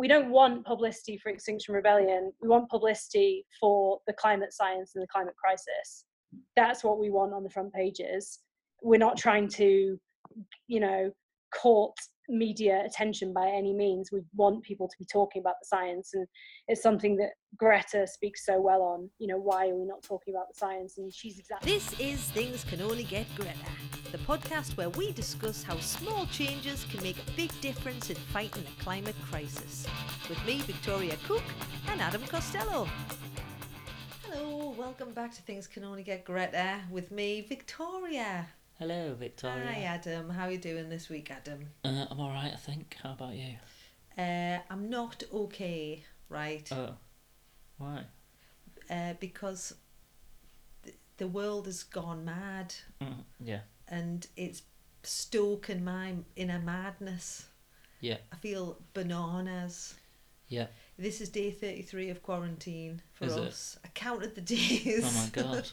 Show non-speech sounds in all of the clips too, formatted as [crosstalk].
we don't want publicity for Extinction Rebellion. We want publicity for the climate science and the climate crisis. That's what we want on the front pages. We're not trying to, you know, court media attention by any means. We want people to be talking about the science, and it's something that Greta speaks so well on. You know, why are we not talking about the science? And she's exactly. This is Things Can Only Get Greta, the podcast where we discuss how small changes can make a big difference in fighting the climate crisis. With me, Victoria Cook, and Adam Costello. Hello, welcome back to Things Can Only Get Greta with me, Victoria. Hello, Victoria. Hi, Adam. How are you doing this week, Adam? Uh, I'm all right, I think. How about you? Uh, I'm not okay, right? Oh, why? Uh, because th- the world has gone mad Mm, yeah, and it's stoking my inner madness. yeah, I feel bananas. yeah. This is day 33 of quarantine for Is it? us. I counted the days. Oh my [laughs] god.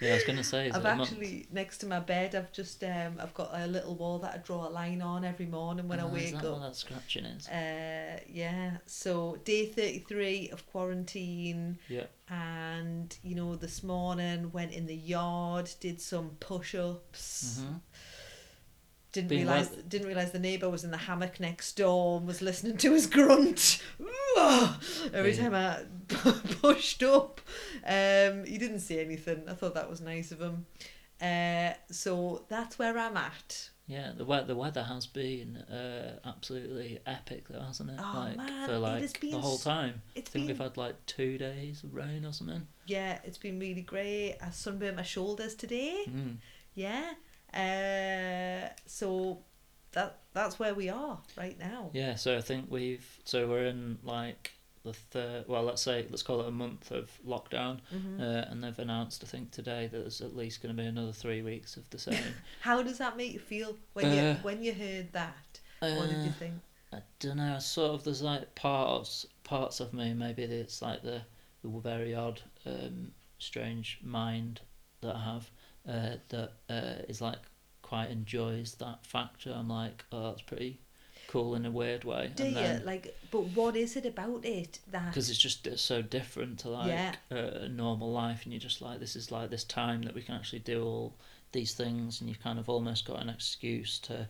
Yeah, I was gonna say. I've it a month? actually next to my bed. I've just um I've got a little wall that I draw a line on every morning when I Oh, is wake that up. what that scratching is? Uh, yeah. So day thirty three of quarantine, Yeah. and you know this morning went in the yard, did some push ups. hmm Didn't Been realize well- didn't realize the neighbour was in the hammock next door and was listening to his grunt every Yeah. time I [laughs] pushed up. Um, he didn't say anything. I thought that was nice of him. Uh, so that's where I'm at. Yeah, the weather the weather has been uh, absolutely epic, though, hasn't it? Oh, like man, for like the whole time. I think been we've had like two days of rain or something. yeah, it's been really great. I sunburned my shoulders today. Mm. Yeah. Uh, so that that's where we are right now. Yeah, so I think we've so we're in like the third. Well, let's say let's call it a month of lockdown, Mhm. uh, and they've announced I think today that there's at least going to be another three weeks of the [laughs] same. How does that make you feel when Uh, you when you heard that? what did you Uh, think? I don't know. Sort of, there's like parts parts of me. Maybe it's like the the very odd, um, strange mind that I have uh, that uh, is like quite enjoys that factor. I'm like, oh, that's pretty cool in a weird way. Do and you then like? But what is it about it that? because it's just it's so different to like Yeah. a normal life, and you're just like, this is like this time that we can actually do all these things, and you've kind of almost got an excuse to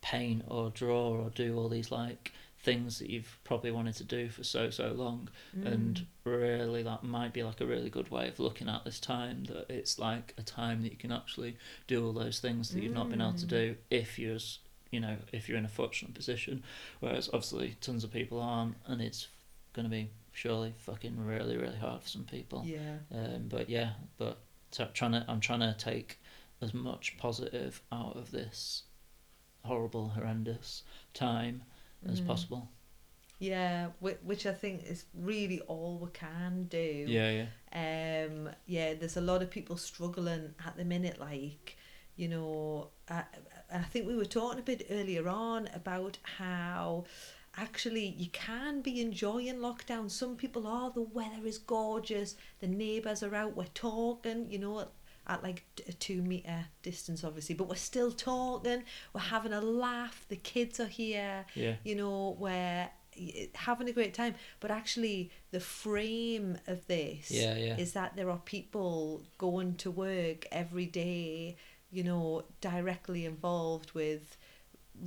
paint or draw or do all these like things that you've probably wanted to do for so so long Mm. and really that might be like a really good way of looking at this time that it's like a time that you can actually do all those things that you've not been able to Mm. do if you're you know if you're in a fortunate position whereas obviously tons of people aren't and it's going to be surely fucking really really hard for some people yeah. um, but yeah but so trying to i'm trying to take as much positive out of this horrible horrendous time as Mhm. possible Yeah, which I think is really all we can do. yeah yeah Um, yeah, there's a lot of people struggling at the minute. Like, you know, I, I think we were talking a bit earlier on about how actually you can be enjoying lockdown. Some people are. The weather is gorgeous. The neighbours are out. We're talking. You know. At like a two meter distance, obviously, but we're still talking. We're having a laugh. The kids are here yeah you know, where y- having a great time. But actually, the frame of this Yeah, yeah. is that there are people going to work every day, you know, directly involved with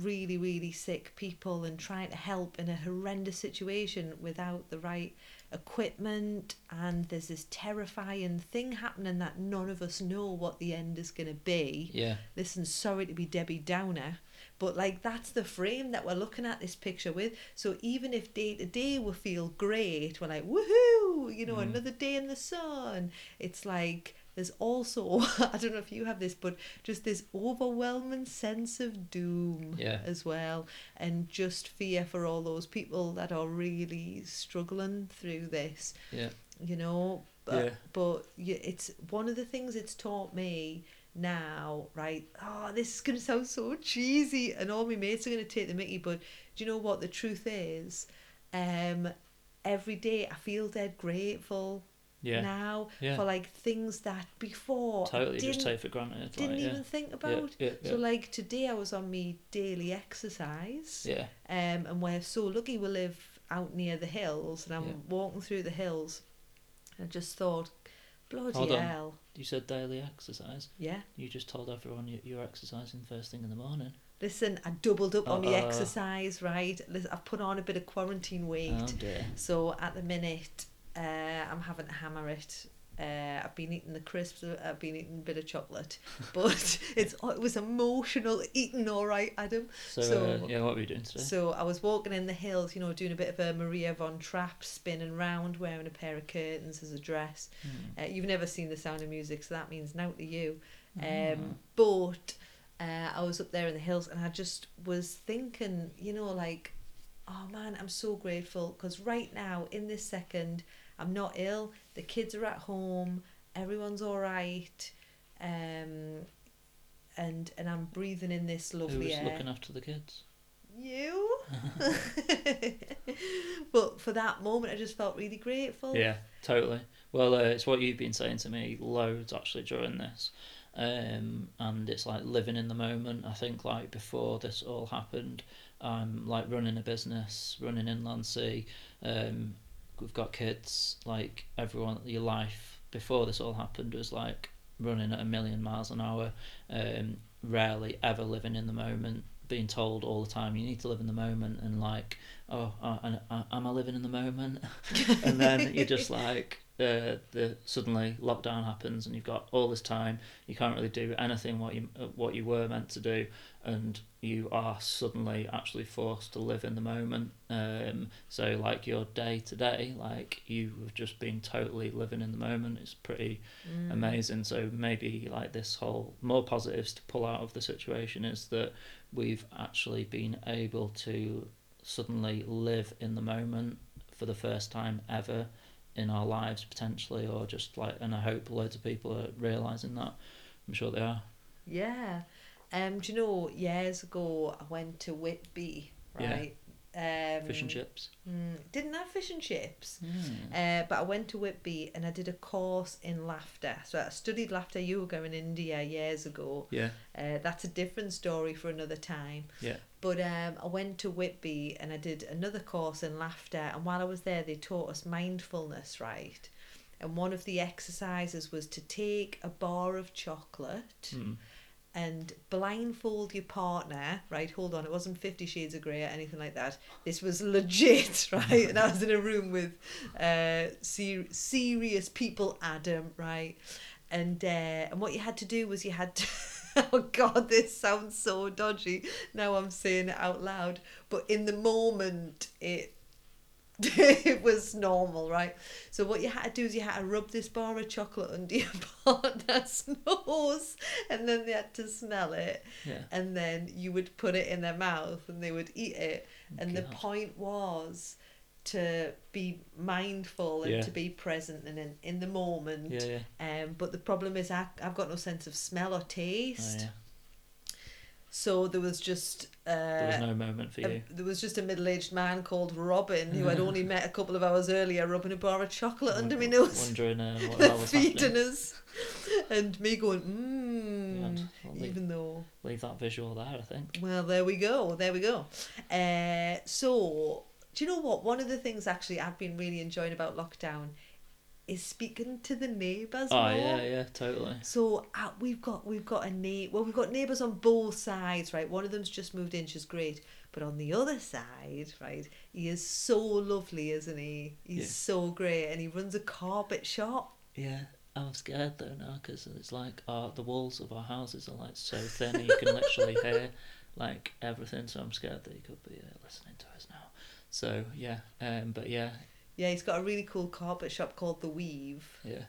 really, really sick people and trying to help in a horrendous situation without the right equipment. And there's this terrifying thing happening that none of us know what the end is going to be yeah listen, sorry to be Debbie Downer, but like that's the frame that we're looking at this picture with. So even if day to day we feel great, we're like, woohoo, you know, Mm. another day in the sun. It's like there's also, [laughs] I don't know if you have this, but just this overwhelming sense of doom Yeah. as well, and just fear for all those people that are really struggling through this yeah. you know? But Yeah. but it's one of the things it's taught me now right? Oh this is going to sound so cheesy and all my mates are going to take the mickey but do you know what the truth is? Um every day i feel dead grateful yeah now Yeah. for like things that before totally just didn't, take for granted didn't like, yeah. even think about so like today i was on me daily exercise yeah um, and we're so lucky we live out near the hills, and I'm walking through the hills. And I just thought, bloody Hold on. hell, You said daily exercise. yeah. You just told everyone you, you're exercising first thing in the morning. Listen, I doubled up on my Uh-oh. exercise, right? I've put on a bit of quarantine weight. Oh. So at the minute, uh, I'm having to hammer it. Uh, I've been eating the crisps. uh, I've been eating a bit of chocolate, [laughs] but it's it was emotional eating. All right, Adam. So, So- uh, yeah, what were you doing today? So I was walking in the hills, you know, doing a bit of a Maria von Trapp spinning round, wearing a pair of curtains as a dress. Hmm. Uh, you've never seen The Sound of Music, so that means now to you. Um, Mm. but uh, I was up there in the hills and I just was thinking, you know, like, oh man, I'm so grateful because right now, in this second, I'm not ill. The kids are at home. Everyone's all right. Um, and and I'm breathing in this lovely was air. looking after the kids? You. [laughs] [laughs] but for that moment, I just felt really grateful. Yeah, totally. Well, uh, it's what you've been saying to me loads actually during this. Um, and it's like living in the moment. I think like before this all happened, I'm like running a business, running inland sea. Um, we've got kids. Like everyone, your life before this all happened was like running at a million miles an hour. Um, rarely ever living in the moment. Being told all the time you need to live in the moment, and like, oh, and, uh, am I living in the moment? [laughs] and then you're just [laughs] like uh, the suddenly lockdown happens and you've got all this time you can't really do anything what you what you were meant to do and you are suddenly actually forced to live in the moment. Um so like your day to day like you have just been totally living in the moment. It's pretty Mm. amazing. So maybe like this whole more positives to pull out of the situation is that we've actually been able to suddenly live in the moment for the first time ever in our lives potentially or just like and I hope loads of people are realizing that. I'm sure they are. Yeah. Um, do you know, years ago, I went to Whitby, Yeah. right? Um, fish and chips Mm, didn't have fish and chips. Uh, but I went to Whitby and I did a course in laughter. So I studied laughter yoga in India years ago. yeah Uh, that's a different story for another time. yeah But um, I went to Whitby and I did another course in laughter. And while I was there, they taught us mindfulness, right? And one of the exercises was to take a bar of chocolate mm. And blindfold your partner, right? Hold on, it wasn't Fifty Shades of Grey or anything like that. This was legit, [laughs] right? And I was in a room with uh, ser- serious people, Adam, right? And uh, and what you had to do was you had to. [laughs] oh God, this sounds so dodgy. Now I'm saying it out loud, but in the moment, it [laughs] it was normal, right? So what you had to do is you had to rub this bar of chocolate under your [laughs] partner's nose, and then they had to smell it, yeah and then you would put it in their mouth, and they would eat it. And the point was to be mindful and Yeah. to be present and in, in the moment. yeah yeah Um, but the problem is I, I've got no sense of smell or oh, taste. yeah So there was just uh, there was no moment for a- you there was just a middle-aged man called Robin who I'd only [laughs] met a couple of hours earlier, rubbing a bar of chocolate under my nose, wondering uh, what [laughs] hell was feeding happening us, and me going mmm. Even though, leave that visual there I think well, there we go, there we go. Uh, so do you know what? One of the things actually I've been really enjoying about lockdown is speaking to the neighbours oh more. yeah yeah totally So uh, we've got we've got a na- well we've got neighbours on both sides, right? One of them's just moved in, she's great, but on the other side, right, he is so lovely, isn't he? He's Yeah. so great, and he runs a carpet shop. Yeah, I'm scared though now because it's like our, the walls of our houses are like so thin you can literally [laughs] hear like everything. So I'm scared that he could be uh, listening to us now. So yeah, um, but yeah, Yeah, he's got a really cool carpet shop called The Weave, yeah,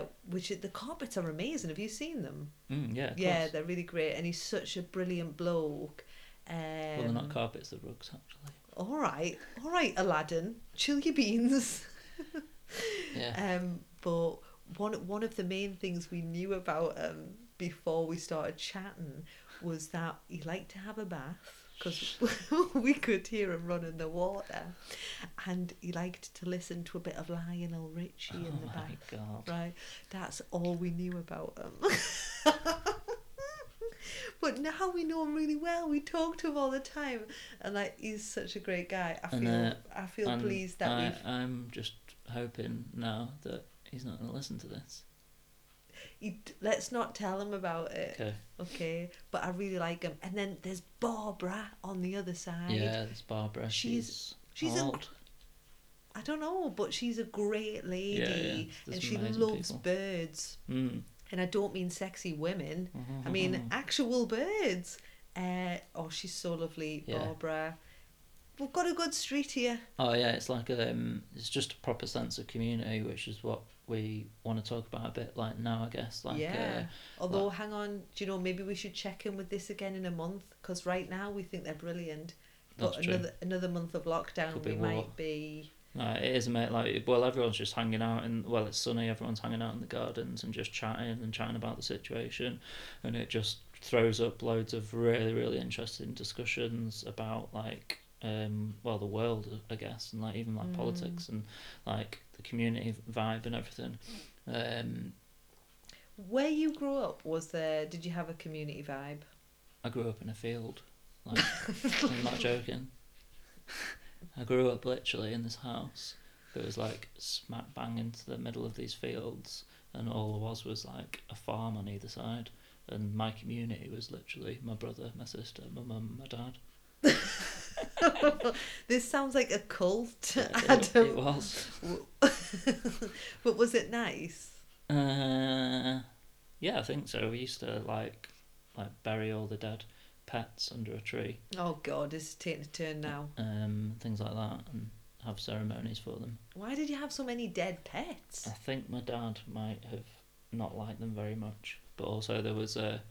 uh, which the carpets are amazing. Have you seen them? mm, yeah. Of yeah, course. they're really great, and he's such a brilliant bloke. Um, well, they're not carpets, they're rugs actually. all right, all right, Aladdin, chill your beans. [laughs] Yeah, Um, but one one of the main things we knew about um before we started chatting was that he liked to have a bath because [laughs] we could hear him running the water, and he liked to listen to a bit of Lionel Richie in oh the my back. god. Right, that's all we knew about him. [laughs] but now we know him really well. We talk to him all the time, and like he's such a great guy. I And, feel uh, I feel pleased that I, we've I'm just hoping now that he's not going to listen to this. He, let's not tell him about it. Okay. Okay, but I really like him. And then there's Barbara on the other side. Yeah, there's Barbara. She's- She's she's old. I don't know, but she's a great lady, Yeah, yeah. And she loves people. birds. Mm. And I don't mean sexy women. I mean actual birds. Uh, oh, she's so lovely, Yeah. Barbara. We've got a good street here. Oh yeah, it's like um, it's just a proper sense of community, which is what we want to talk about a bit like now, I guess. Like, yeah. uh, Although, hang on, do you know, maybe we should check in with this again in a month because right now we think they're brilliant. But That's true. another another month of lockdown, Could we war. might be. No, it is mate. Like, well, everyone's just hanging out, and well, it's sunny. Everyone's hanging out in the gardens and just chatting and chatting about the situation, and it just throws up loads of really, really interesting discussions about like, um, well, the world, I guess, and like even like politics and like the community vibe and everything. Um, Where you grew up, was there? Did you have a community vibe? I grew up in a field. Like, I'm not [laughs] joking. I grew up literally in this house that was like smack bang into the middle of these fields, and all there was was like a farm on either side. And my community was literally my brother, my sister, my mum, my dad. [laughs] this sounds like a cult, It, [laughs] it was. [laughs] but was it nice? Uh, yeah, I think so. We used to like like bury all the dead pets under a tree, Oh God, this is taking a turn now. um, things like that, and have ceremonies for them. Why did you have so many dead pets? I think my dad might have not liked them very much, but also there was a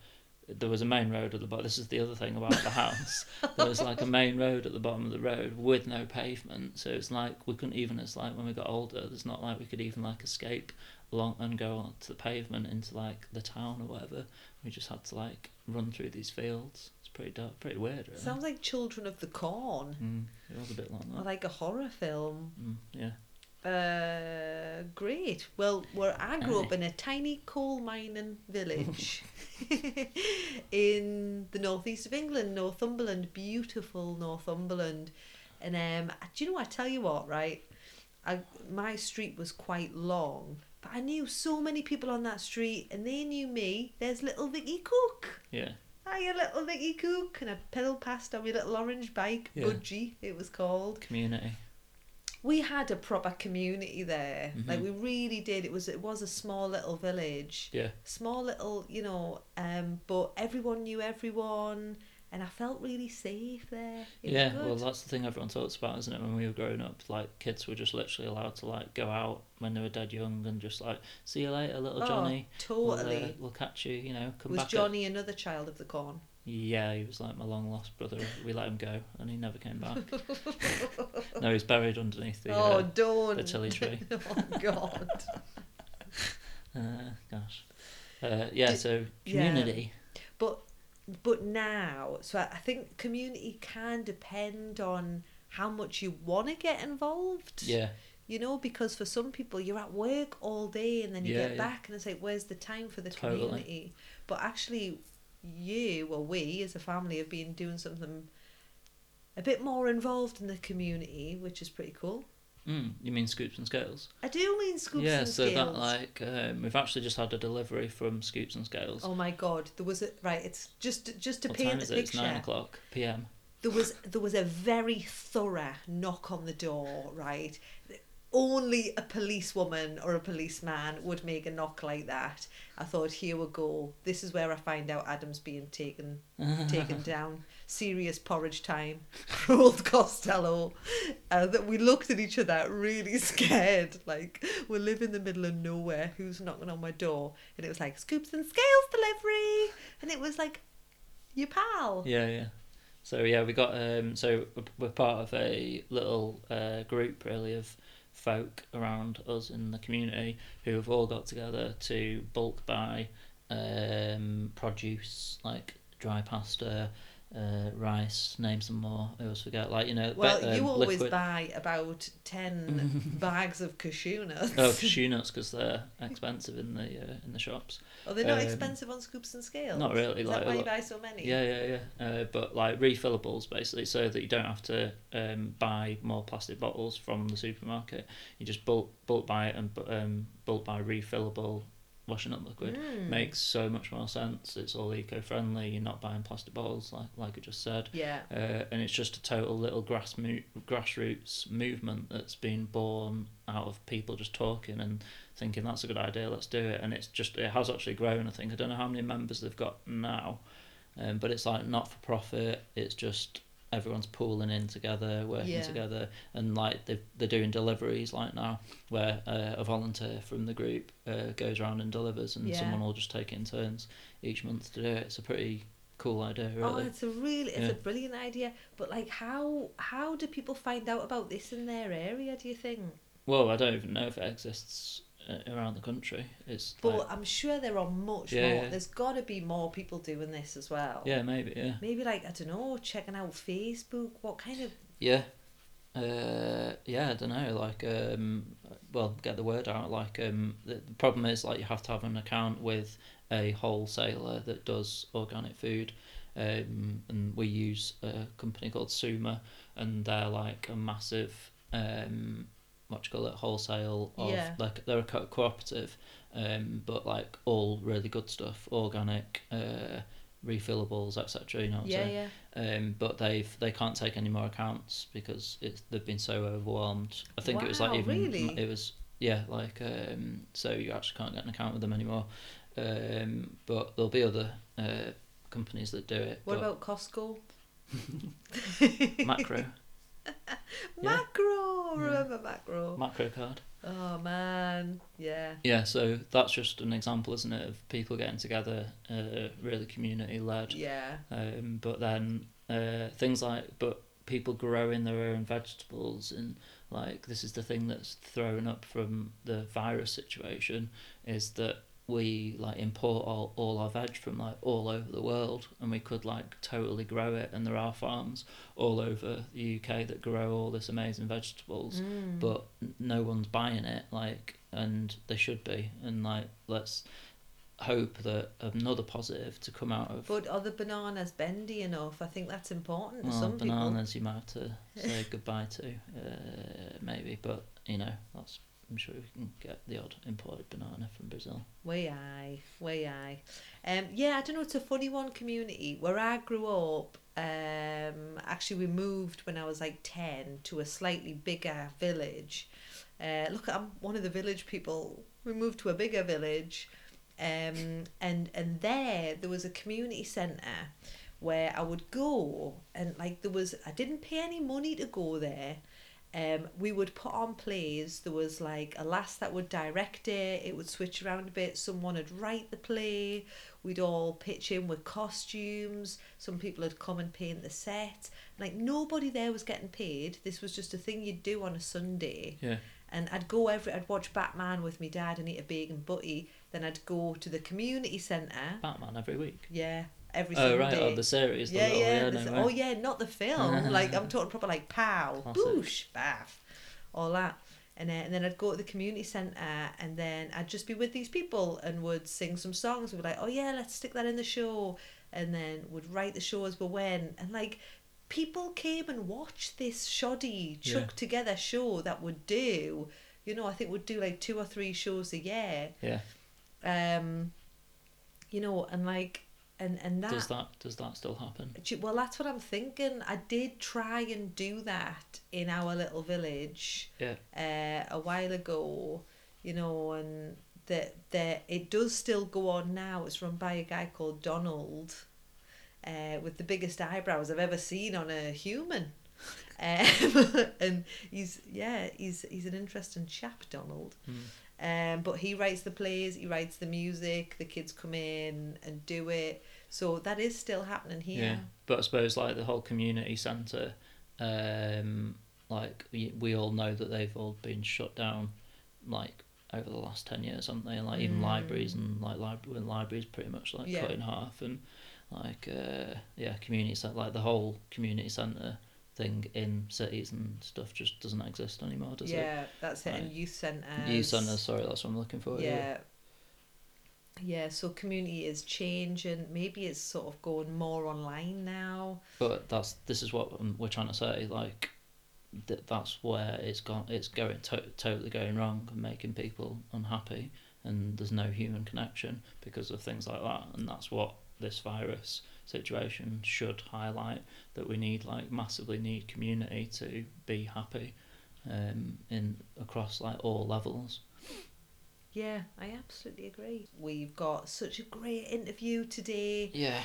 there was a main road at the bottom. This is the other thing about the house. [laughs] there was like a main road at the bottom of the road with no pavement, so it's like we couldn't even. It's like when we got older, it's not like we could even like escape along and go onto the pavement into like the town or whatever. We just had to like run through these fields. It's pretty dark, pretty weird. Really. Sounds like Children of the Corn, Mm, it was a bit like or that. like a horror film. Mm, yeah. Uh, great. Well, where I grew up in a tiny coal mining village [laughs] in the northeast of England, Northumberland, beautiful Northumberland. And um, do you know? I tell you what, right? I my street was quite long, but I knew so many people on that street, and they knew me. There's little Vicky Cook. Yeah. Hiya, little Vicky Cook, and I pedalled past on my little orange bike, Yeah. Budgie, it was called Community. We had a proper community there like Mhm. we really did it was it was a small little village Yeah. small little you know um but everyone knew everyone and i felt really safe there it yeah, well, that's the thing everyone talks about, isn't it? When we were growing up, like kids were just literally allowed to like go out when they were dead young and just like, see you later, little Oh, Johnny. We'll, uh, totally we'll catch you. You know, come was back. at-" johnny another child of the corn Yeah, he was like my long lost brother. We let him go, and he never came back. no, he's buried underneath the [laughs] oh uh, don't the tilly tree. [laughs] oh god [laughs] Uh, gosh. Uh, yeah, so yeah. community. but but now so I, I think community can depend on how much you want to get involved Yeah, you know because for some people you're at work all day and then you Yeah, get yeah. back and it's like where's the time for the Totally. community but actually you or we as a family have been doing something a bit more involved in the community which is pretty cool mm, you mean scoops and scales? i do mean scoops yeah, and so scales that like um, we've actually just had a delivery from Scoops and Scales. oh my god there was a right it's just just to what paint time the is it? It's nine o'clock p.m. there was there was a very thorough knock on the door right only a policewoman or a policeman would make a knock like that. I thought here we go. This is where i find out adam's being taken taken [laughs] down. Serious porridge time. [laughs] Old costello. Uh, that we looked at each other really [laughs] scared. Like we live in the middle of nowhere. Who's knocking on my door? And it was like scoops and scales delivery. And it was like your pal. Yeah, yeah. So yeah, we got um. So we're part of a little uh, group really of folk around us in the community who have all got together to bulk buy um produce like dry pasta, uh, rice. Name some more. I always forget. Like you know. Well, be- you um, always liquid- buy about 10 [laughs] bags of cashew nuts. Oh, [laughs] cashew nuts because they're expensive in the uh, in the shops. Oh, they're not um, expensive on scoops and scales? not really, Is like, that why you buy so many? Yeah, yeah, yeah. Uh, but like refillables, basically, so that you don't have to um, buy more plastic bottles from the supermarket. You just bulk bulk buy it and um, bulk buy refillable washing up liquid. Mm. Makes so much more sense. It's all eco friendly. You're not buying plastic bottles, like like I just said. Yeah. Uh, and it's just a total little grass mo- grassroots movement that's been born out of people just talking and thinking that's a good idea, let's do it. And it's just it has actually grown. I think I don't know how many members they've got now, um, but it's like not for profit. It's just everyone's pooling in together, working Yeah. together, and like they they're doing deliveries like now where uh, a volunteer from the group uh, goes around and delivers, and Yeah. someone will just take in turns each month to do it. It's a pretty cool idea, Really. Oh, it's a really, it's Yeah. a brilliant idea. But like, how how do people find out about this in their area? Do you think? Well, I don't even know if it exists around the country. It's But like, I'm sure there are much Yeah, more. yeah. There's got to be more people doing this as well. yeah, maybe, yeah, Maybe like I don't know, checking out Facebook. What kind of? yeah, uh, yeah. I don't know. Like, um, well, get the word out. Like, um, the, the problem is like you have to have an account with a wholesaler that does organic food. Um, and we use a company called Suma, and they're like a massive, um, what you call it, wholesale of Yeah. like they're a co- cooperative, um, but like all really good stuff, organic, uh, refillables, etc. You know what I'm Yeah, saying? yeah. um, but they've they can't take any more accounts because it's they've been so overwhelmed. I think it was like Wow, even really? it was yeah like um, so you actually can't get an account with them anymore. Um, but there'll be other uh, companies that do it. What but about Costco? [laughs] [laughs] Makro Makro. Remember Makro? Makro card? oh man, yeah. Yeah, so that's just an example, isn't it, of people getting together, uh, really community led. Yeah. Um, but then uh, things like, but people growing their own vegetables and like this is the thing that's thrown up from the virus situation is that we like import all, all our veg from like all over the world and we could like totally grow it and there are farms all over the UK that grow all this amazing vegetables Mm. but no one's buying it like and they should be and like let's hope that another positive to come out of But are the bananas bendy enough? I think that's important well, some people. bananas you might have to [laughs] say goodbye to uh, maybe but you know that's I'm sure we can get the odd imported banana from Brazil Way I, way I. Um, yeah, I don't know. It's a funny one. Community where I grew up. Um, actually, we moved when I was like ten to a slightly bigger village. Uh, look, I'm one of the village people. We moved to a bigger village, um, and and there there was a community centre where I would go, and like there was I didn't pay any money to go there. Um, we would put on plays. There was like a lass that would direct it. It would switch around a bit. Someone would write the play. We'd all pitch in with costumes. Some people would come and paint the set. Like nobody there was getting paid. This was just a thing you'd do on a Sunday. yeah And I'd go every. I'd watch Batman with me dad and eat a bacon butty. Then I'd go to the community centre. Batman every week Yeah, every oh Sunday. right oh the series the Yeah, little, yeah. yeah, no way. oh, yeah, not the film. [laughs] like I'm talking proper like pow, Classic. boosh, bath, all that. And then, and then I'd go to the community centre, and then I'd just be with these people and would sing some songs. We'd be like, oh yeah, let's stick that in the show, and then would write the show as we went. And like, people came and watched this shoddy Yeah. together show that would do. You know, I think would do like two or three shows a year. yeah Um, you know, and like, and and that does that does that still happen Well, that's what I'm thinking. I did try and do that in our little village yeah uh, a while ago, you know, and that that it does still go on now. It's run by a guy called Donald, uh, with the biggest eyebrows I've ever seen on a human. [laughs] Um, [laughs] and he's yeah, he's he's an interesting chap, Donald. Mm. Um, but he writes the plays, he writes the music. The kids come in and do it. So that is still happening here. Yeah, but I suppose like the whole community centre, um, like we, we all know that they've all been shut down, like over the last ten years, haven't they? Like even Mm. libraries and like library libraries pretty much like Yeah. cut in half, and like uh, yeah, community center, like the whole community center thing in cities and stuff just doesn't exist anymore, does it? yeah, that's it. And Right. youth centres. Youth centers, sorry, that's what I'm looking for. Yeah. Yeah, so community is changing. Maybe it's sort of going more online now. But that's this is what um, we're trying to say. Like, that that's where it's gone. It's going to- totally going wrong and making people unhappy, and there's no human connection because of things like that. And that's what this virus situation should highlight. That we need like massively need community to be happy, um, in across like all levels. Yeah, I absolutely agree. We've got such a great interview today. Yeah.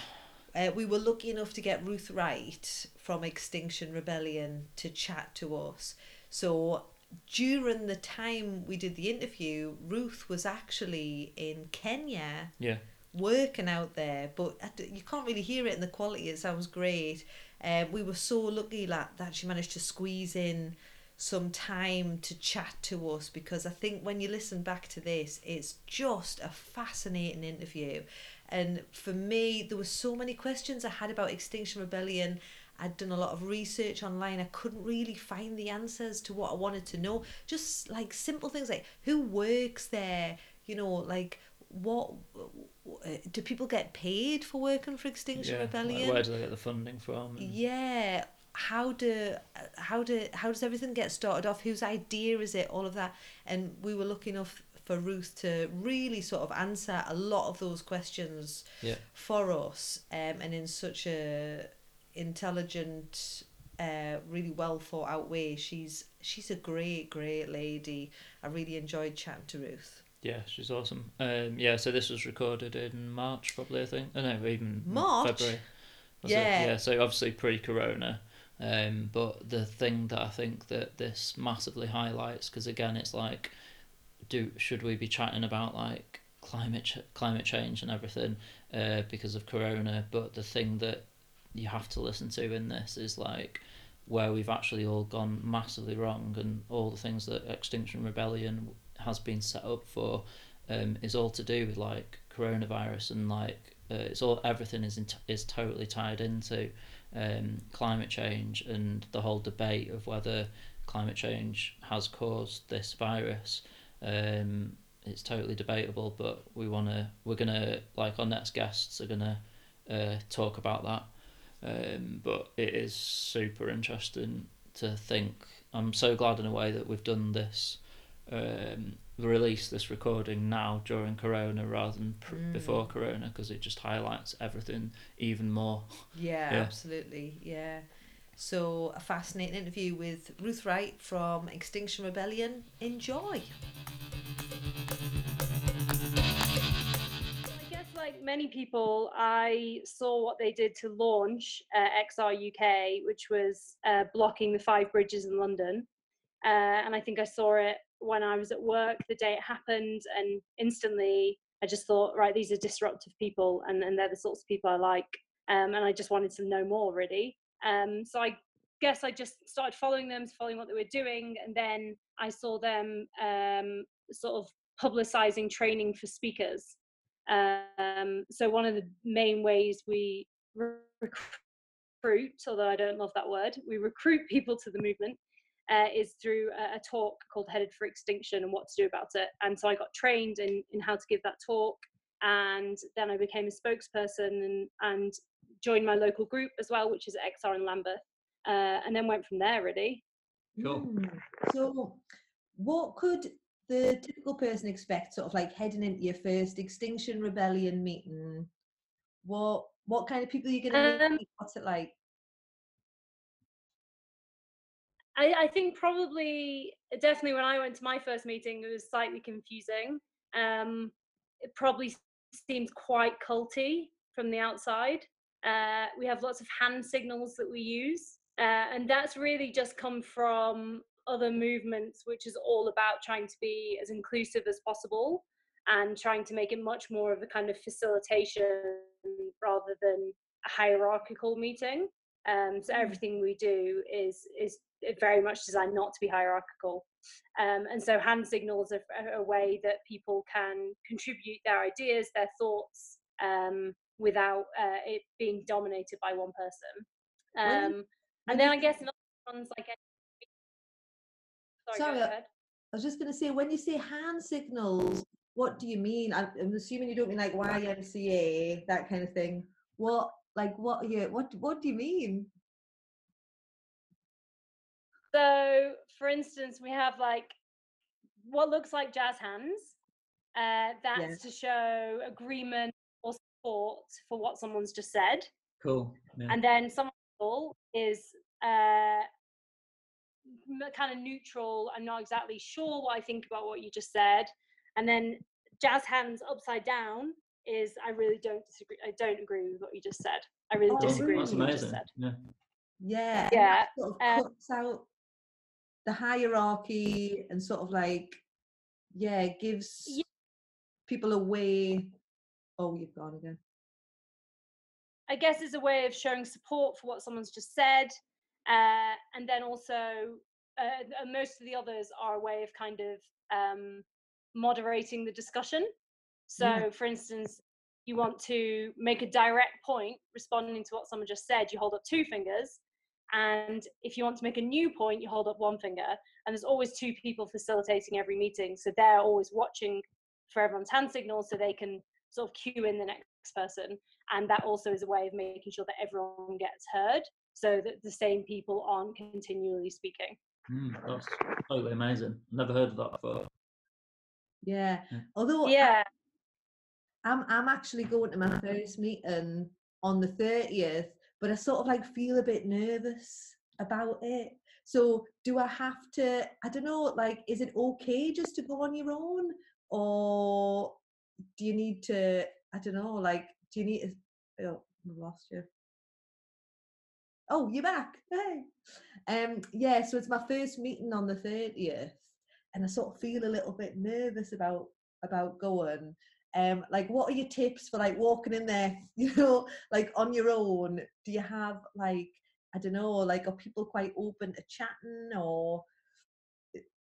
Uh, we were lucky enough to get Ruth Wright from Extinction Rebellion to chat to us. So during the time we did the interview, Ruth was actually in Kenya Yeah. Working out there, but you can't really hear it in the quality. It sounds great. Um, we were so lucky that, that she managed to squeeze in some time to chat to us because I think when you listen back to this, it's just a fascinating interview. And for me, there were so many questions I had about Extinction Rebellion. I'd done a lot of research online. I couldn't really find the answers to what I wanted to know. Just like simple things like who works there, you know, like what do people get paid for working for Extinction Yeah. Like, Rebellion? where do they get the funding from? and- Yeah. How do how do how does everything get started off? Whose idea is it? All of that, and we were lucky enough for Ruth to really sort of answer a lot of those questions Yeah. for us, um, and in such a intelligent, uh, really well thought out way. She's she's a great great lady. I really enjoyed chatting to Ruth. Yeah, she's awesome. Um, yeah, so this was recorded in March, probably. I think. Oh, no, even March? February. Was it? Yeah. Yeah. So obviously pre-corona, um, but the thing that I think that this massively highlights, because again, it's like, do should we be chatting about like climate ch- climate change and everything, uh, because of corona? But the thing that you have to listen to in this is like where we've actually all gone massively wrong and all the things that Extinction Rebellion has been set up for um, is all to do with like coronavirus and like uh, it's all everything is in is totally tied into um, climate change and the whole debate of whether climate change has caused this virus. Um, it's totally debatable but we want to we're gonna like our next guests are gonna uh, talk about that. Um, but it is super interesting to think I'm so glad in a way that we've done this um, release this recording now during Corona rather than pr- Mm. before Corona because it just highlights everything even more. Yeah, Yeah. absolutely. Yeah. So, a fascinating interview with Ruth Wright from Extinction Rebellion. Enjoy. I guess, like many people, I saw what they did to launch uh, XR UK, which was uh, blocking the five bridges in London. Uh, and I think I saw it when I was at work the day it happened, and instantly I just thought, right, these are disruptive people, and, and they're the sorts of people I like. Um, and I just wanted to know more, really. Um, so I guess I just started following them, following what they were doing, and then I saw them um, sort of publicizing training for speakers. Um, so one of the main ways we recruit, although I don't love that word, we recruit people to the movement uh, is through a, a talk called Headed for Extinction and what to do about it. And so I got trained in, in how to give that talk. And then I became a spokesperson and, and joined my local group as well, which is XR in Lambeth. Uh, and then went from there, really. Cool. Mm. So, what could the typical person expect, sort of like heading into your first Extinction Rebellion meeting? What what kind of people are you going to Um, meet? What's it like? I, I think probably definitely when I went to my first meeting, it was slightly confusing. Um, it probably seemed quite culty from the outside. Uh, we have lots of hand signals that we use, uh, and that's really just come from other movements, which is all about trying to be as inclusive as possible and trying to make it much more of a kind of facilitation rather than a hierarchical meeting. Um, so Mm. everything we do is is very much designed not to be hierarchical. Um, and so hand signals are a, a way that people can contribute their ideas, their thoughts, um, without uh, it being dominated by one person. When- Um, and then I guess another one's like. Sorry, Sorry. I was just going to say, when you say hand signals, what do you mean? I'm, I'm assuming you don't mean like YMCA, that kind of thing. What, like, what are you, what, what do you mean? So, for instance, we have like what looks like jazz hands. Uh, that's Yes. to show agreement or support for what someone's just said. Cool. Yeah. And then someone is uh, kind of neutral. I'm not exactly sure what I think about what you just said. And then jazz hands upside down is I really don't disagree. I don't agree with what you just said. I really Oh, disagree That's with what you just said. Yeah. Yeah. and Yeah, that Sort of uh, cuts out the hierarchy and sort of like, yeah, gives Ye- people a way. Oh, you've gone again. I guess it's a way of showing support for what someone's just said, uh, and then also uh, most of the others are a way of kind of um, moderating the discussion. So, Yeah. for instance, you want to make a direct point responding to what someone just said, you hold up two fingers. And if you want to make a new point, you hold up one finger. And there's always two people facilitating every meeting. So they're always watching for everyone's hand signals so they can sort of cue in the next person. And that also is a way of making sure that everyone gets heard so that the same people aren't continually speaking. Mm, that's totally amazing. Never heard of that before. Yeah. Yeah. Although Yeah. I'm I'm actually going to my first meeting on the 30th, but I sort of like feel a bit nervous about it. So do I have to I don't know, like is it okay just to go on your own? Or do you need to I don't know, like do you need to oh I've lost you. Oh, you're back. Hey. Um yeah, so it's my first meeting on the 30th and I sort of feel a little bit nervous about about going um like what are your tips for like walking in there [laughs] you know like on your own do you have like i don't know like are people quite open to chatting or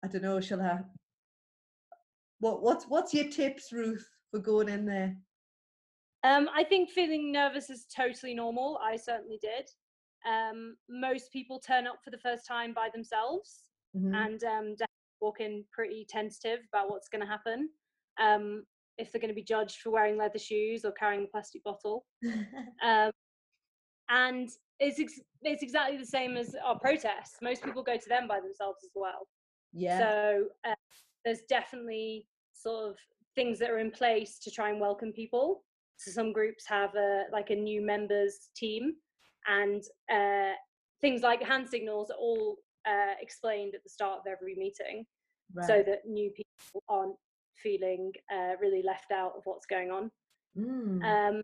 i don't know shall i what what's what's your tips ruth for going in there Um, I think feeling nervous is totally normal. I certainly did. Um, most people turn up for the first time by themselves Mhm. and um, definitely walk in pretty tentative about what's going to happen. If they're going to be judged for wearing leather shoes or carrying a plastic bottle. [laughs] Um, and it's, ex- it's exactly the same as our protests. Most people go to them by themselves as well. yeah So uh, there's definitely sort of things that are in place to try and welcome people. So some groups have a like a new members team, and uh, things like hand signals are all uh, explained at the start of every meeting, so that new people aren't feeling uh, really left out of what's going on. Mm. Um,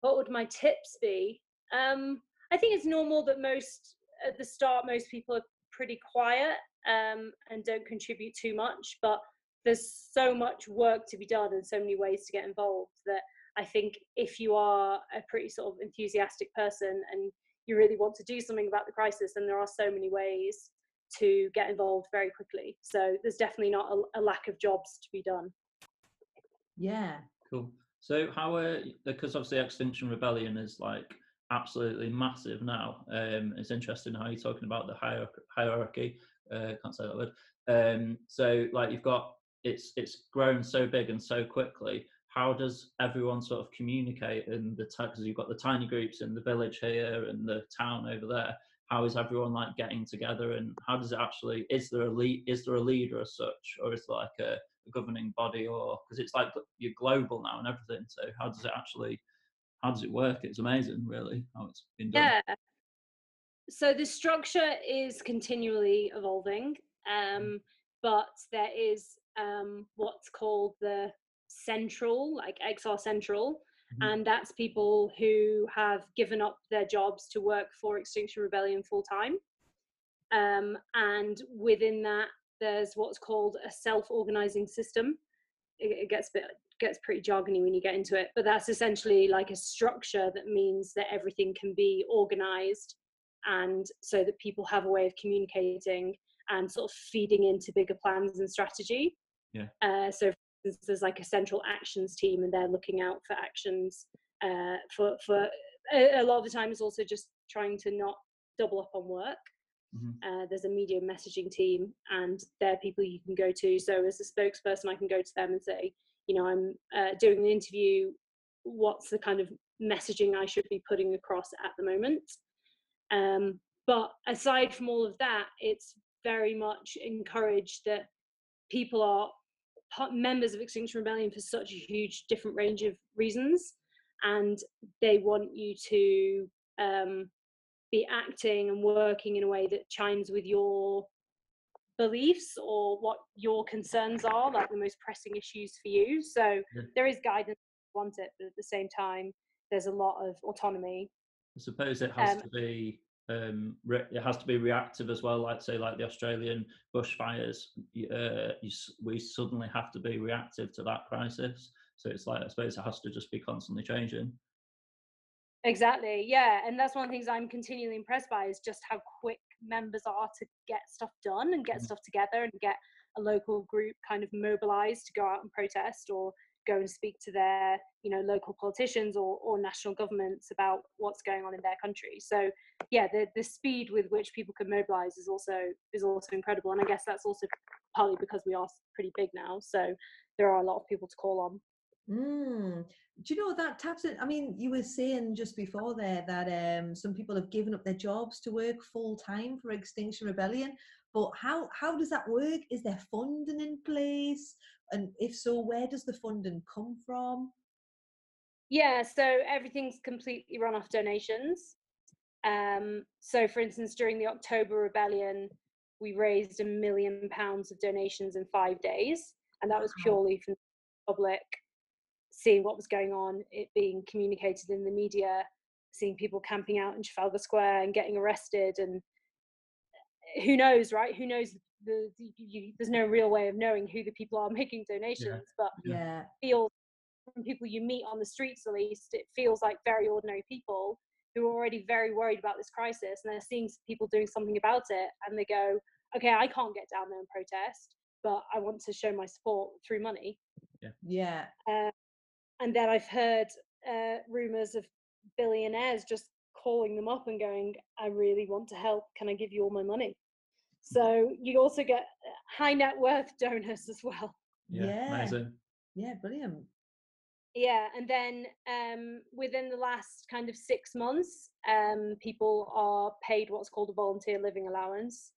what would my tips be? Um, I think it's normal that most at the start most people are pretty quiet um, and don't contribute too much, but there's so much work to be done and so many ways to get involved that I think if you are a pretty sort of enthusiastic person and you really want to do something about the crisis, then there are so many ways to get involved very quickly. So there's definitely not a, a lack of jobs to be done. yeah Cool. So how are because obviously Extinction Rebellion is like absolutely massive now. Um, it's interesting how you're talking about the hierarchy. hierarchy. Uh, can't say that word. Um, so like you've got it's it's grown so big and so quickly. How does everyone sort of communicate in the because you've got the tiny groups in the village here and the town over there. How is everyone like getting together and how does it actually? Is there a lead? Is there a leader as such, or is there like a a governing body or because it's like you're global now and everything so how does it actually how does it work it's amazing really how it's been done Yeah. So the structure is continually evolving, um, but there is um, what's called the central, like XR Central, Mhm. and that's people who have given up their jobs to work for Extinction Rebellion full time. Um, and within that, there's what's called a self-organizing system. It, it gets a bit gets pretty jargony when you get into it, but that's essentially like a structure that means that everything can be organized and so that people have a way of communicating and sort of feeding into bigger plans and strategy. Yeah. Uh, so there's like a central actions team and they're looking out for actions uh, for for a, a, lot of the time it's also just trying to not double up on work. Mm-hmm. uh, there's a media messaging team and they're people you can go to. So as a spokesperson i can go to them and say you know i'm uh, doing an interview. What's the kind of messaging i should be putting across at the moment? Um, but aside from all of that it's very much encouraged that people are members of extinction rebellion for such a huge different range of reasons and they want you to um, be acting and working in a way that chimes with your beliefs or what your concerns are, like the most pressing issues for you. So yeah. there is guidance want it, but at the same time, there's a lot of autonomy. I suppose it has um, to be um, it has to be reactive as well. Like say, like the Australian bushfires, uh, you, we suddenly have to be reactive to that crisis. So it's like I suppose it has to just be constantly changing. Exactly. Yeah. And that's one of the things I'm continually impressed by is just how quick members are to get stuff done and get mm-hmm. stuff together and get a local group kind of mobilized to go out and protest or go and speak to their you know local politicians or, or national governments about what's going on in their country so yeah the, the speed with which people can mobilize is also is also incredible and i guess that's also partly because we are pretty big now so there are a lot of people to call on Mm. Do you know that taps it? I mean, you were saying just before there that um, some people have given up their jobs to work full time for Extinction Rebellion. But how how does that work? Is there funding in place? And if so, where does the funding come from? Yeah, so everything's completely run off donations. Um, so, for instance, during the October Rebellion, we raised a million pounds of donations in five days, and that was purely from the public seeing what was going on, it being communicated in the media, seeing people camping out in Trafalgar Square and getting arrested, and who knows, right? Who knows? The, the you, there's no real way of knowing who the people are making donations, yeah. but yeah, feels from people you meet on the streets, at least, it feels like very ordinary people who are already very worried about this crisis, and they're seeing people doing something about it, and they go, "Okay, I can't get down there and protest, but I want to show my support through money." Yeah. Yeah. Uh, and then I've heard uh, rumors of billionaires just calling them up and going, "I really want to help. Can I give you all my money?" So you also get uh, high net worth [laughs] donors as well. Yeah, yeah. amazing. Yeah, brilliant. Yeah, and then um, within the last kind of six months, um, people are paid what's called a volunteer living allowance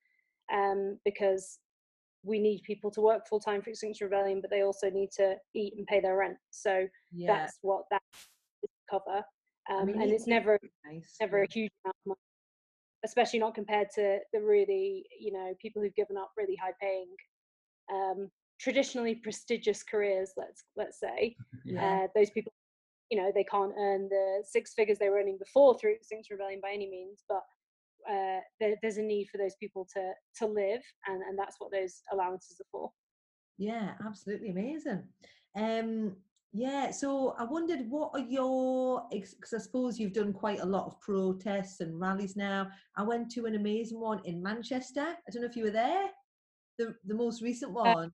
um, because we need people to work full time for Extinction Rebellion, but they also need to eat and pay their rent. So yeah. that's what that cover. Um, and it's never nice. never a huge amount of money, especially not compared to the really you know people who've given up really high paying, um, traditionally prestigious careers. Let's let's say [laughs] yeah. uh, those people, you know, they can't earn the six figures they were earning before through Extinction Rebellion by any means, but uh, there, there's a need for those people to to live, and and that's what those allowances are for. Yeah, absolutely amazing. Um, yeah, so I wondered what are your because I suppose you've done quite a lot of protests and rallies now. I went to an amazing one in Manchester. I don't know if you were there. The the most recent uh, one.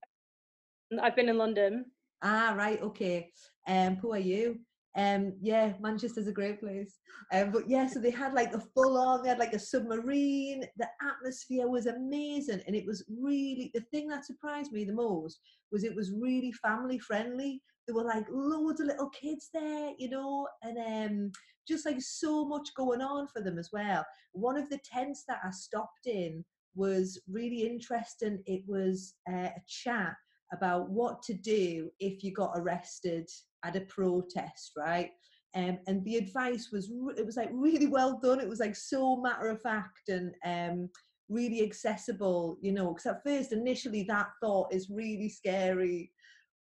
Uh, I've been in London. Ah, right, okay. Um, who are you? Um, yeah, Manchester's a great place. Um, but yeah, so they had like a full on, they had like a submarine. The atmosphere was amazing. And it was really, the thing that surprised me the most was it was really family friendly. There were like loads of little kids there, you know, and um, just like so much going on for them as well. One of the tents that I stopped in was really interesting. It was uh, a chat about what to do if you got arrested at a protest, right? Um, and the advice was it was like really well done. It was like so matter of fact and um, really accessible, you know. Because at first, initially, that thought is really scary,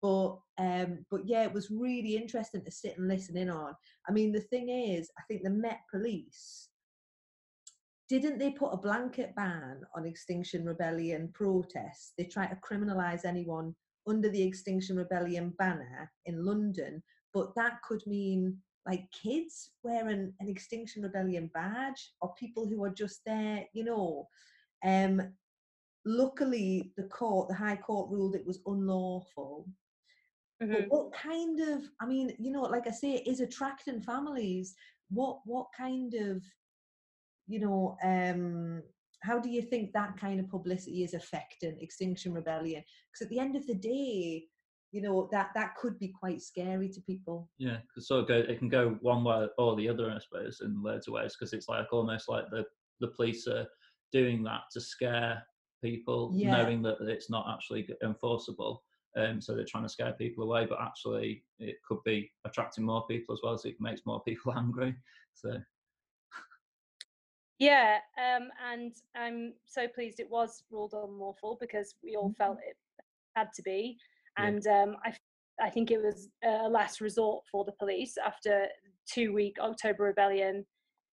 but um, but yeah, it was really interesting to sit and listen in on. I mean, the thing is, I think the Met Police didn't they put a blanket ban on Extinction Rebellion protests? They tried to criminalise anyone under the Extinction Rebellion banner in London, but that could mean like kids wearing an Extinction Rebellion badge or people who are just there, you know. Um, luckily, the court, the High Court ruled it was unlawful. Mhm. But what kind of? I mean, you know, like I say, it is attracting families. What what kind of, you know, um, how do you think that kind of publicity is affecting Extinction Rebellion? Because at the end of the day, you know that that could be quite scary to people. Yeah, because go, it can go one way or the other, I suppose, in loads of ways. Because it's like almost like the the police are doing that to scare people, Yeah. knowing that it's not actually enforceable. Um, so they're trying to scare people away, but actually it could be attracting more people as well, so it makes more [laughs] people angry. So Yeah, um, and I'm so pleased it was ruled unlawful because we all felt it had to be, Yeah. and I I think it was a last resort for the police after two week October rebellion.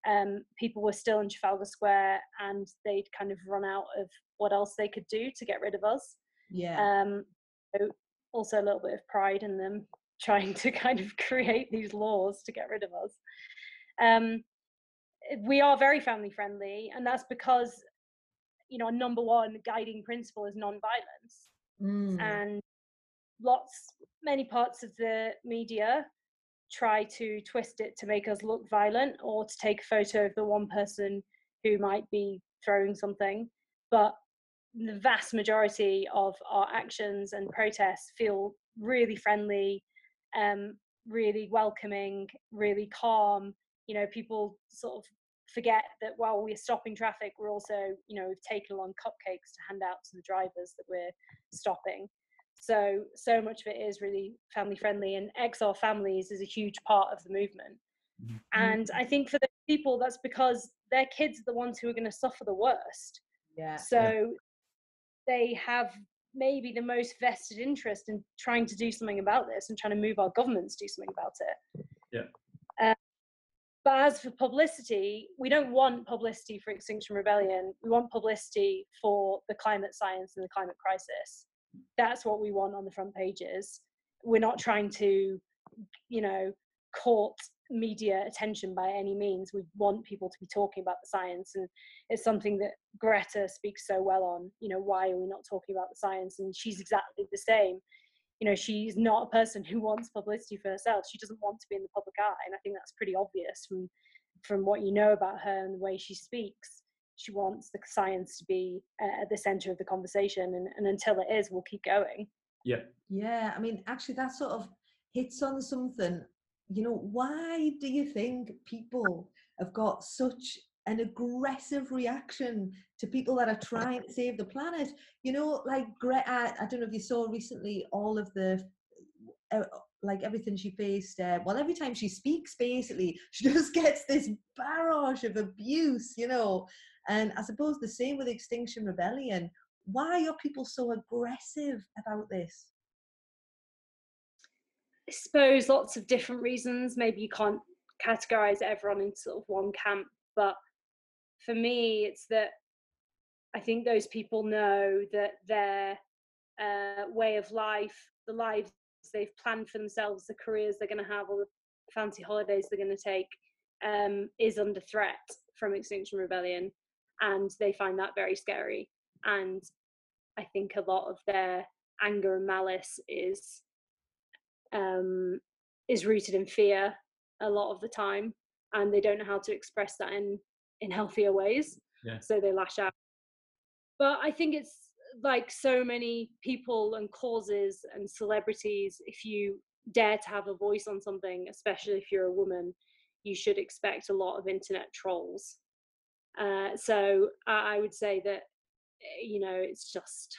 Um, people were still in Trafalgar Square, and they'd kind of run out of what else they could do to get rid of us. Yeah. Um, also a little bit of pride in them [laughs] trying to kind of create these laws to get rid of us. Um, we are very family friendly, and that's because you know our number one guiding principle is non-violence, Mm. and lots many parts of the media try to twist it to make us look violent or to take a photo of the one person who might be throwing something but the vast majority of our actions and protests feel really friendly um really welcoming really calm you know people sort of forget that while we're stopping traffic we're also you know we've taken along cupcakes to hand out to the drivers that we're stopping so so much of it is really family friendly and xr families is a huge part of the movement Mhm. and i think for the people that's because their kids are the ones who are going to suffer the worst yeah. so they have maybe the most vested interest in trying to do something about this and trying to move our governments to do something about it. Yeah. uh, but as for publicity we don't want publicity for extinction rebellion. We want publicity for the climate science and the climate crisis. That's what we want on the front pages. We're not trying to you know court media attention by any means. We want people to be talking about the science and it's something that greta speaks so well on. You know why are we not talking about the science? And she's exactly the same. You know she's not a person who [laughs] wants publicity for herself. She doesn't want to be in the public eye and i think that's pretty obvious from from what you know about her and the way she speaks. She wants the science to be uh, at the center of the conversation and, and until it is we'll keep going. Yeah, Yeah, I mean, actually, that sort of hits on something. You know, why do you think people have got such an aggressive reaction to people that are trying to save the planet? You know, like Greta, I don't know if you saw recently all of the. Uh, like everything she faced, uh, well, every time she speaks, basically, [laughs] she just gets this barrage of abuse, you know. And I suppose the same with Extinction Rebellion. Why are people so aggressive about this? Suppose lots of different reasons. Maybe you can't categorize everyone into sort of one camp, but for me, it's that I think those people know that their uh, way of life, the lives they've planned for themselves, the careers they're going to have, all the fancy holidays they're going to take, um, is under threat from Extinction Rebellion, and they find that very scary. And I think a lot of their anger and malice is um, is rooted in fear a lot of the time, and they don't know how to express that in in healthier ways. Yeah. So they lash out. But I think it's like so many people and causes and celebrities. If you dare to have a voice on something, especially if you're a woman, you should expect a lot of internet trolls. Uh, so I, would say that eh, you know it's just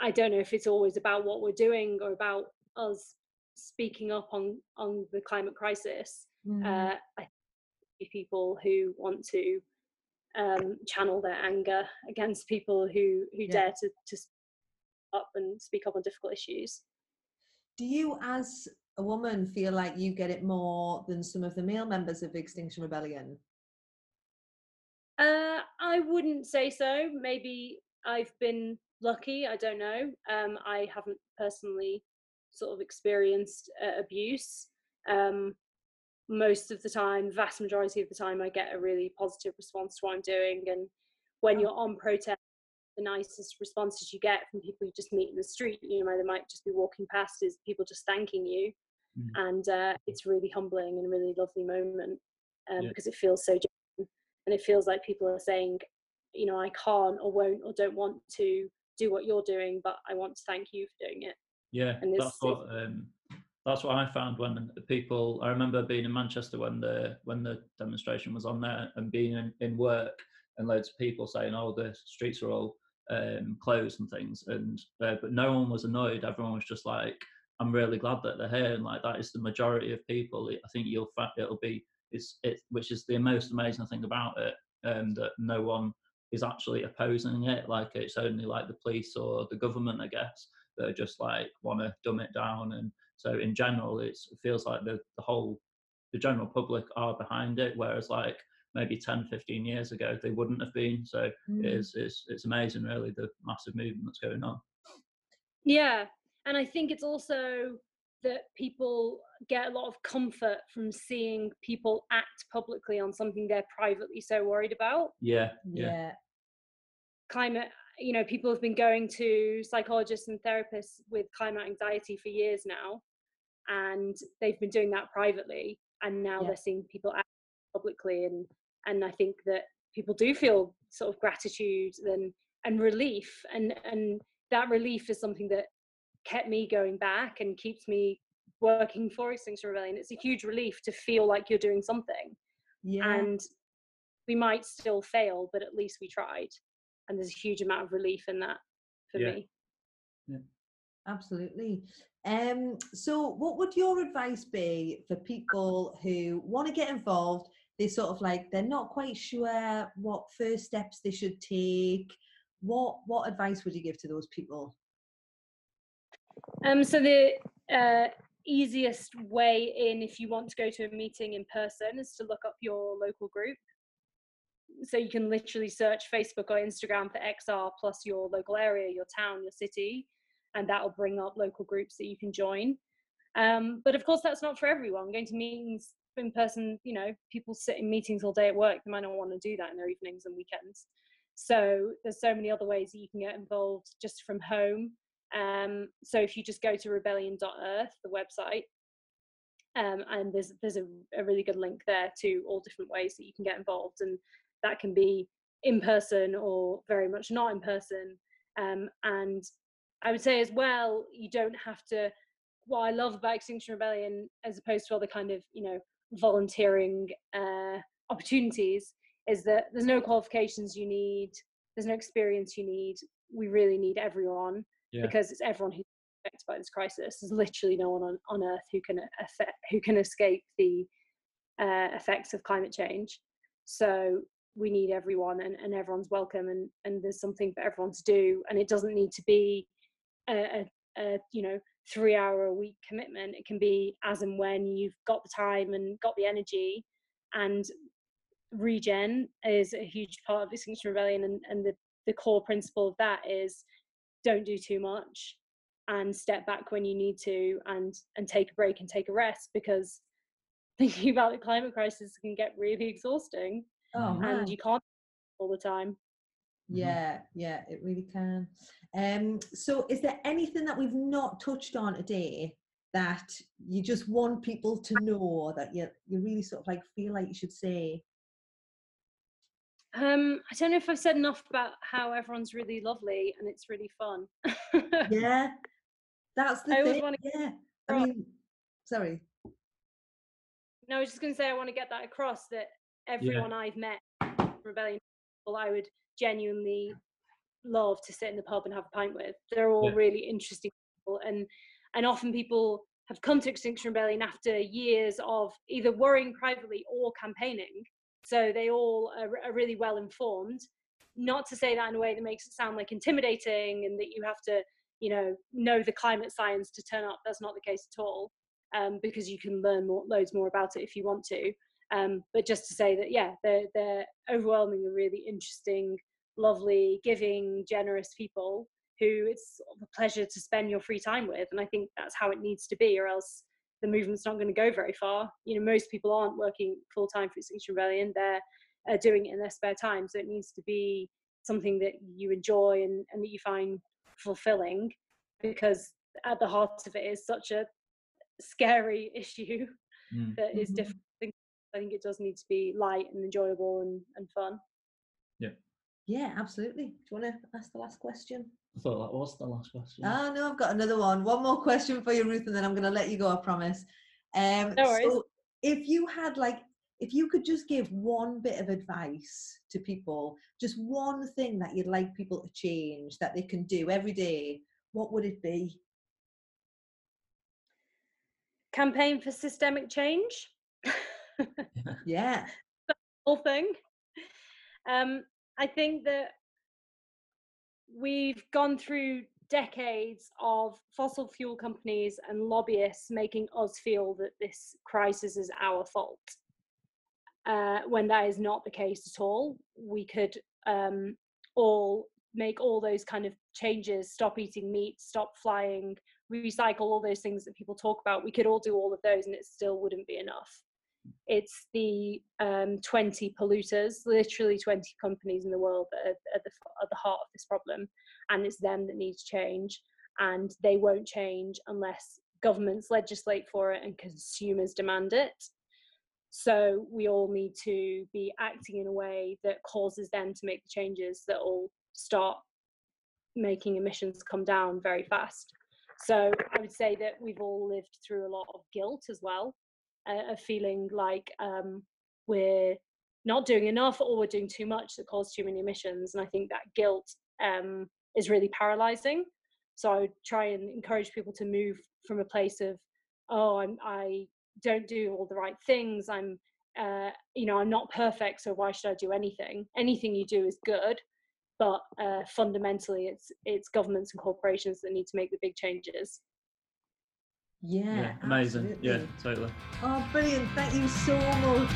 I don't know if it's always about what we're doing or about us speaking up on on the climate crisis. Mm. Uh, I think people who want to um, channel their anger against people who who Yeah. dare to to speak up and speak up on difficult issues. Do you, as a woman, feel like you get it more than some of the male members of Extinction Rebellion? Uh, I wouldn't say so. Maybe I've been lucky. I don't know. Um, I haven't personally sort of experienced uh, abuse. Um, most of the time, vast majority of the time, I get a really positive response to what I'm doing. And when you're on protest, the nicest responses you get from people you just meet in the street. You know, they might just be walking past is people just thanking you, Mm. and uh, it's really humbling and a really lovely moment um, Yeah. because it feels so genuine, and it feels like people are saying, you know, I can't or won't or don't want to do what you're doing, but I want to thank you for doing it. Yeah, that's what um, that's what I found when people. I remember being in Manchester when the when the demonstration was on there and being in, in work and loads of people saying, "Oh, the streets are all um, closed and things," and uh, but no one was annoyed. Everyone was just like, "I'm really glad that they're here," and like that is the majority of people. I think you'll find it'll be it's it, which is the most amazing thing about it, um, that no one is actually opposing it. Like it's only like the police or the government, I guess that are just like want to dumb it down and so in general it's, it feels like the, the whole the general public are behind it whereas like maybe 10 15 years ago they wouldn't have been so Mm. it is it's, it's amazing really the massive movement that's going on Yeah, and I think it's also that people get a lot of comfort from seeing people act publicly on something they're privately so worried about. yeah yeah yeah. Climate, you know, people have been going to psychologists and therapists with climate anxiety for years now, and they've been doing that privately, and now Yeah. they're seeing people act publicly, and and I think that people do feel sort of gratitude and and relief, and and that relief is something that kept me going back and keeps me working for Extinction Rebellion. It's a huge relief to feel like you're doing something. Yeah. And we might still fail, but at least we tried. And there's a huge amount of relief in that for me. Yeah. Absolutely. Um, so, what would your advice be for people who want to get involved? They sort of like they're not quite sure what first steps they should take. What what advice would you give to those people? Um, so the uh, easiest way in, if you want to go to a meeting in person, is to look up your local group. So you can literally search Facebook or Instagram for XR plus your local area, your town, your city, and that will bring up local groups that you can join. Um, but of course, that's not for everyone. Going to meetings in person, you know, people sit in meetings all day at work. They might not want to do that in their evenings and weekends. So there's so many other ways that you can get involved just from home. Um, so if you just go to rebellion.earth, the website, um, and there's there's a, a really good link there to all different ways that you can get involved, and that can be in person or very much not in person. Um, and I would say as well, you don't have to. What I love about Extinction Rebellion, as opposed to other kind of you know volunteering uh, opportunities, is that there's no qualifications you need, there's no experience you need. We really need everyone Yeah. because it's everyone who's affected by this crisis. There's literally no one on, on earth who can affect, who can escape the uh, effects of climate change. So we need everyone, and, and everyone's welcome, and, and there's something for everyone to do, and it doesn't need to be a, a, a you know three hour a week commitment. It can be as and when you've got the time and got the energy, and regen is a huge part of Extinction Rebellion, and, and the, the core principle of that is don't do too much and step back when you need to and and take a break and take a rest because [laughs] thinking about the climate crisis can get really exhausting Oh man. and you can't all the time Yeah, yeah, it really can. Um, so is there anything that we've not touched on today that you just want people to know that you you really sort of like feel like you should say? um i don't know if i've said enough about how everyone's really lovely and it's really fun [laughs] Yeah, that's the I thing. wanna Yeah, I mean, sorry. no i was just going to say i want to get that across that everyone i've met rebellion people i would genuinely love to sit in the pub and have a pint with they're all Yeah. really interesting people and and often people have come to extinction rebellion after years of either worrying privately or campaigning so they all are, are really well informed not to say that in a way that makes it sound like intimidating and that you have to you know know the climate science to turn up that's not the case at all um, because you can learn more, loads more about it if you want to. Um, but just to say that, yeah, they're, they're overwhelmingly really interesting, lovely, giving, generous people who it's a pleasure to spend your free time with. And I think that's how it needs to be, or else the movement's not going to go very far. You know, most people aren't working full time for Extinction Rebellion; they're uh, doing it in their spare time. So it needs to be something that you enjoy and, and that you find fulfilling because at the heart of it is such a scary [laughs] issue Mm. that is Mhm. Different. I think, it does need to be light and enjoyable and, and fun. Yeah, Yeah, absolutely. Do you want to ask the last question? I thought that was the last question. Ah, no, I've got another one. One more question for you, Ruth, and then I'm going to let you go. I promise. Um, No worries. So, if you had like, if you could just give one bit of advice to people, just one thing that you'd like people to change that they can do every day, what would it be? Campaign for systemic change. [laughs] Yeah. whole thing. Um, I think that we've gone through decades of fossil fuel companies and lobbyists making us feel that this crisis is our fault. Uh, when that is not the case at all, we could um, all make all those kind of changes stop eating meat, stop flying, recycle all those things that people talk about. We could all do all of those and it still wouldn't be enough it's the um, 20 polluters, literally 20 companies in the world that are at the, at the heart of this problem. And it's them that need change. And they won't change unless governments legislate for it and consumers demand it. So we all need to be acting in a way that causes them to make the changes that will start making emissions come down very fast. So I would say that we've all lived through a lot of guilt as well of feeling like um, we're not doing enough or we're doing too much that cause too many emissions. And I think that guilt um, is really paralyzing. So I would try and encourage people to move from a place of, oh, I'm, I don't do all the right things. I'm, uh, you know, I'm not perfect, so why should I do anything? Anything you do is good, but uh, fundamentally, it's it's governments and corporations that need to make the big changes. Yeah. yeah, amazing. Yeah, totally. Oh, brilliant. Thank you so much.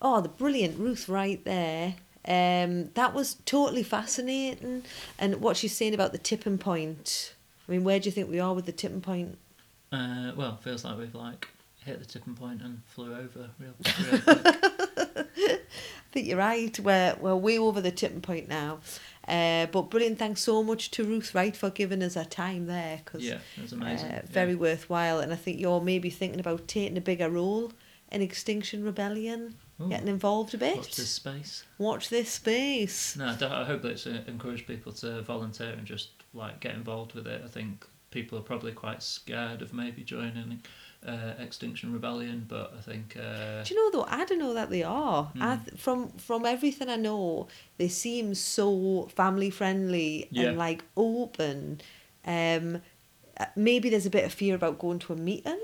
Oh, the brilliant Ruth right there. Um, that was totally fascinating. And what she's saying about the tipping point. I mean, where do you think we are with the tipping point? Uh, well, feels like we've like hit the tipping point and flew over real, real [laughs] quick. I think you're right. We're, we're way over the tipping point now. Uh, but brilliant. Thanks so much to Ruth Wright for giving us her time there. Cause, yeah, it was amazing. Uh, yeah. very worthwhile. And I think you're maybe thinking about taking a bigger role in Extinction Rebellion, Ooh, getting involved a bit. Watch this space. Watch this space. No, I I hope that it's uh, encourage people to volunteer and just like get involved with it. I think people are probably quite scared of maybe joining uh, Extinction Rebellion, but I think uh, Do you know though? I don't know that they are. I Mm. th- from from everything I know, they seem so family friendly Yeah. and like open. Um, uh, maybe there's a bit of fear about going to a meeting.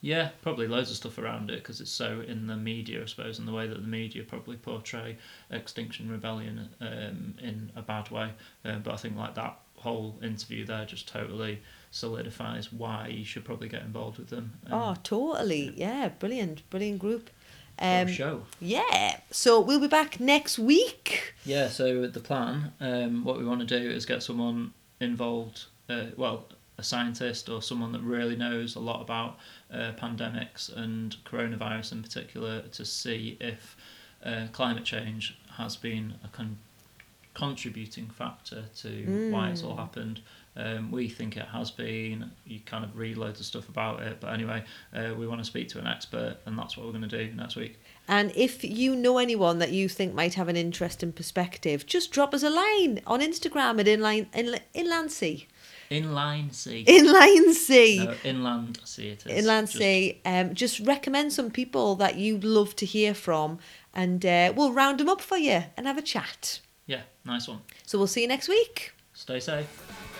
yeah, probably loads of stuff around it because it's so in the media, I suppose, and the way that the media probably portray Extinction Rebellion um, in a bad way. Um, but I think like that whole interview there just totally solidifies why you should probably get involved with them. Um, oh, totally. Yeah, brilliant, brilliant group. Um, show. yeah. So we'll be back next week. Yeah, so the plan, um, what we want to do is get someone involved, uh, well, a scientist or someone that really knows a lot about uh, pandemics and coronavirus in particular to see if uh, climate change has been a con- contributing factor to why it's all Mm. happened. Um, we think it has been. You kind of read loads of stuff about it, but anyway, uh, we want to speak to an expert, and that's what we're going to do next week. And if you know anyone that you think might have an interesting perspective, just drop us a line on Instagram at inline in, inland sea. Inline sea. Inline sea. No, inland sea it is. Inland Just- Sea. Um, just recommend some people that you'd love to hear from, and uh, we'll round them up for you and have a chat. Yeah, nice one. So we'll see you next week. Stay safe.